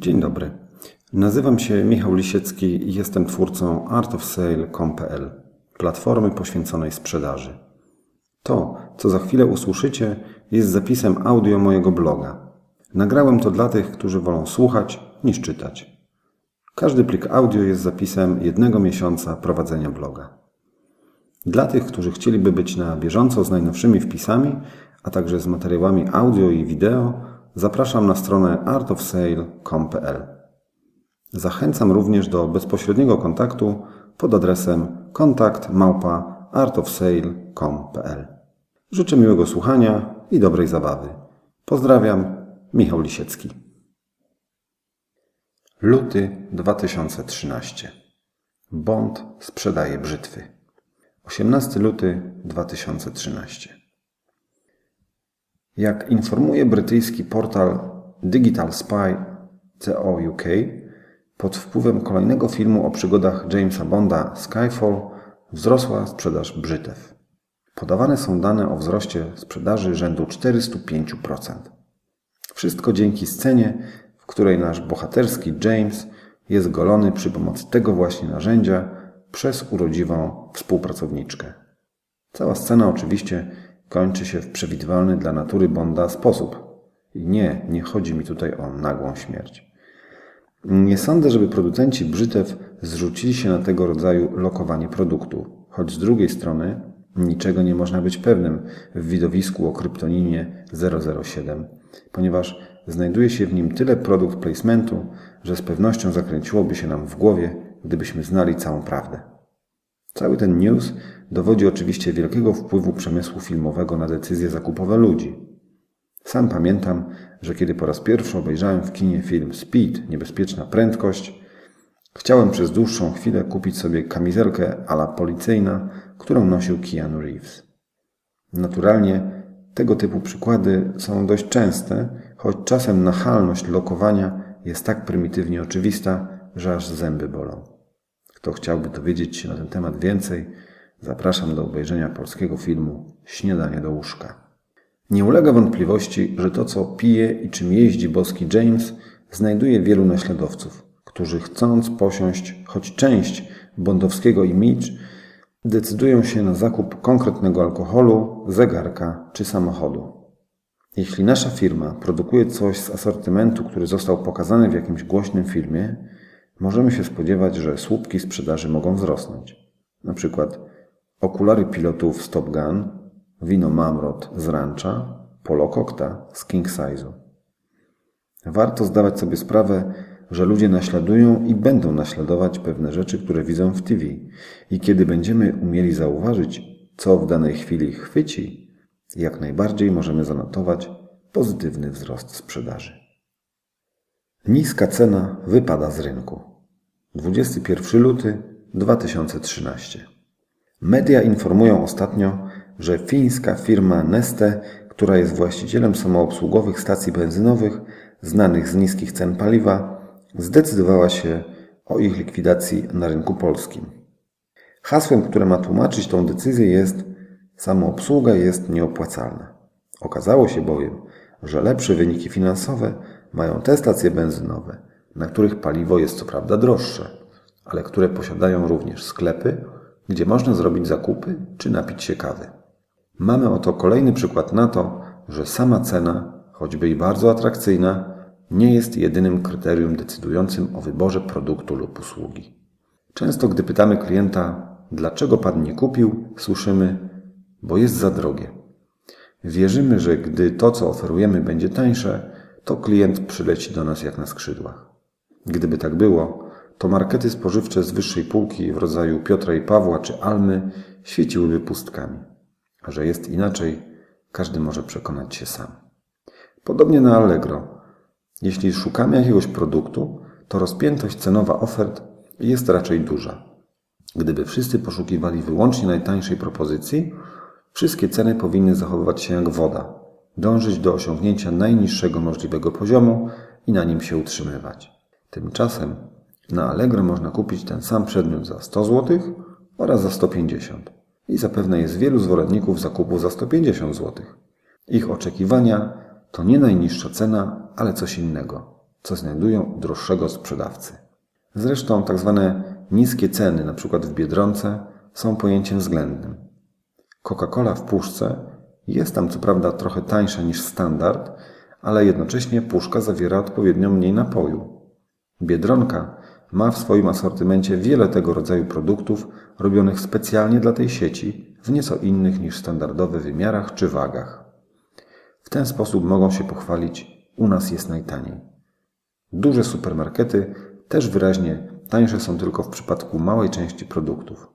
Dzień dobry. Nazywam się Michał Lisiecki i jestem twórcą artofsale.com.pl, platformy poświęconej sprzedaży. To, co za chwilę usłyszycie, jest zapisem audio mojego bloga. Nagrałem to dla tych, którzy wolą słuchać niż czytać. Każdy plik audio jest zapisem jednego miesiąca prowadzenia bloga. Dla tych, którzy chcieliby być na bieżąco z najnowszymi wpisami, a także z materiałami audio i wideo, zapraszam na stronę artofsale.com.pl. Zachęcam również do bezpośredniego kontaktu pod adresem kontakt małpa artofsale.com.pl. Życzę miłego słuchania i dobrej zabawy. Pozdrawiam, Michał Lisiecki. Luty 2013. Bond sprzedaje brzytwy. 18 luty 2013. Jak informuje brytyjski portal Digital Spy CO UK, pod wpływem kolejnego filmu o przygodach Jamesa Bonda Skyfall wzrosła sprzedaż brzytew. Podawane są dane o wzroście sprzedaży rzędu 405%. Wszystko dzięki scenie, w której nasz bohaterski James jest golony przy pomocy tego właśnie narzędzia przez urodziwą współpracowniczkę. Cała scena oczywiście kończy się w przewidywalny dla natury Bonda sposób. I nie, nie chodzi mi tutaj o nagłą śmierć. Nie sądzę, żeby producenci brzytew zrzucili się na tego rodzaju lokowanie produktu, choć z drugiej strony niczego nie można być pewnym w widowisku o kryptonimie 007, ponieważ znajduje się w nim tyle produkt placementu, że z pewnością zakręciłoby się nam w głowie, gdybyśmy znali całą prawdę. Cały ten news dowodzi oczywiście wielkiego wpływu przemysłu filmowego na decyzje zakupowe ludzi. Sam pamiętam, że kiedy po raz pierwszy obejrzałem w kinie film Speed Niebezpieczna prędkość, chciałem przez dłuższą chwilę kupić sobie kamizelkę ala policyjna, którą nosił Keanu Reeves. Naturalnie tego typu przykłady są dość częste, choć czasem nachalność lokowania jest tak prymitywnie oczywista, że aż zęby bolą. Kto chciałby dowiedzieć się na ten temat więcej, zapraszam do obejrzenia polskiego filmu Śniadanie do łóżka. Nie ulega wątpliwości, że to, co pije i czym jeździ boski James, znajduje wielu naśladowców, którzy chcąc posiąść choć część bondowskiego image, decydują się na zakup konkretnego alkoholu, zegarka czy samochodu. Jeśli nasza firma produkuje coś z asortymentu, który został pokazany w jakimś głośnym filmie, możemy się spodziewać, że słupki sprzedaży mogą wzrosnąć. Na przykład okulary pilotów Stop Gun, wino Mamrot z Rancha, Polo Kokta z King Size'u. Warto zdawać sobie sprawę, że ludzie naśladują i będą naśladować pewne rzeczy, które widzą w TV. I kiedy będziemy umieli zauważyć, co w danej chwili chwyci, jak najbardziej możemy zanotować pozytywny wzrost sprzedaży. Niska cena wypada z rynku. 21 luty 2013. Media informują ostatnio, że fińska firma Neste, która jest właścicielem samoobsługowych stacji benzynowych znanych z niskich cen paliwa, zdecydowała się o ich likwidacji na rynku polskim. Hasłem, które ma tłumaczyć tą decyzję jest samoobsługa jest nieopłacalna. Okazało się bowiem, że lepsze wyniki finansowe mają te stacje benzynowe, na których paliwo jest co prawda droższe, ale które posiadają również sklepy, gdzie można zrobić zakupy czy napić się kawy. Mamy oto kolejny przykład na to, że sama cena, choćby i bardzo atrakcyjna, nie jest jedynym kryterium decydującym o wyborze produktu lub usługi. Często, gdy pytamy klienta, dlaczego pan nie kupił, słyszymy, bo jest za drogie. Wierzymy, że gdy to, co oferujemy, będzie tańsze, to klient przyleci do nas jak na skrzydłach. Gdyby tak było, to markety spożywcze z wyższej półki w rodzaju Piotra i Pawła czy Almy świeciłyby pustkami. A że jest inaczej, każdy może przekonać się sam. Podobnie na Allegro. Jeśli szukamy jakiegoś produktu, to rozpiętość cenowa ofert jest raczej duża. Gdyby wszyscy poszukiwali wyłącznie najtańszej propozycji, wszystkie ceny powinny zachowywać się jak woda, dążyć do osiągnięcia najniższego możliwego poziomu i na nim się utrzymywać. Tymczasem na Allegro można kupić ten sam przedmiot za 100 zł oraz za 150 i zapewne jest wielu zwolenników zakupu za 150 zł. Ich oczekiwania to nie najniższa cena, ale coś innego. co znajdują u droższego sprzedawcy. Zresztą tak zwane niskie ceny, np. w Biedronce, są pojęciem względnym. Coca-Cola w puszce jest tam co prawda trochę tańsza niż standard, ale jednocześnie puszka zawiera odpowiednio mniej napoju. Biedronka ma w swoim asortymencie wiele tego rodzaju produktów robionych specjalnie dla tej sieci w nieco innych niż standardowe wymiarach czy wagach. W ten sposób mogą się pochwalić, u nas jest najtaniej. Duże supermarkety też wyraźnie tańsze są tylko w przypadku małej części produktów.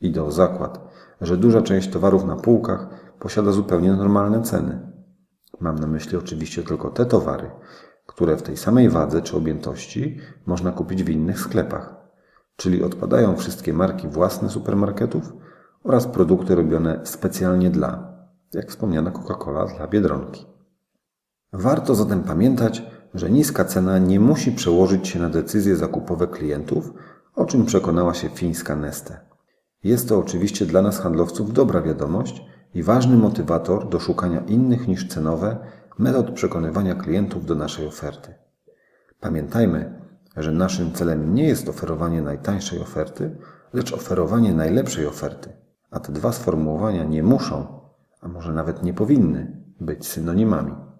Idę o zakład, że duża część towarów na półkach posiada zupełnie normalne ceny. Mam na myśli oczywiście tylko te towary, które w tej samej wadze czy objętości można kupić w innych sklepach, czyli odpadają wszystkie marki własne supermarketów oraz produkty robione specjalnie dla, jak wspomniana Coca-Cola dla Biedronki. Warto zatem pamiętać, że niska cena nie musi przełożyć się na decyzje zakupowe klientów, o czym przekonała się fińska Neste. Jest to oczywiście dla nas handlowców dobra wiadomość i ważny motywator do szukania innych niż cenowe metod przekonywania klientów do naszej oferty. Pamiętajmy, że naszym celem nie jest oferowanie najtańszej oferty, lecz oferowanie najlepszej oferty, a te dwa sformułowania nie muszą, a może nawet nie powinny być synonimami.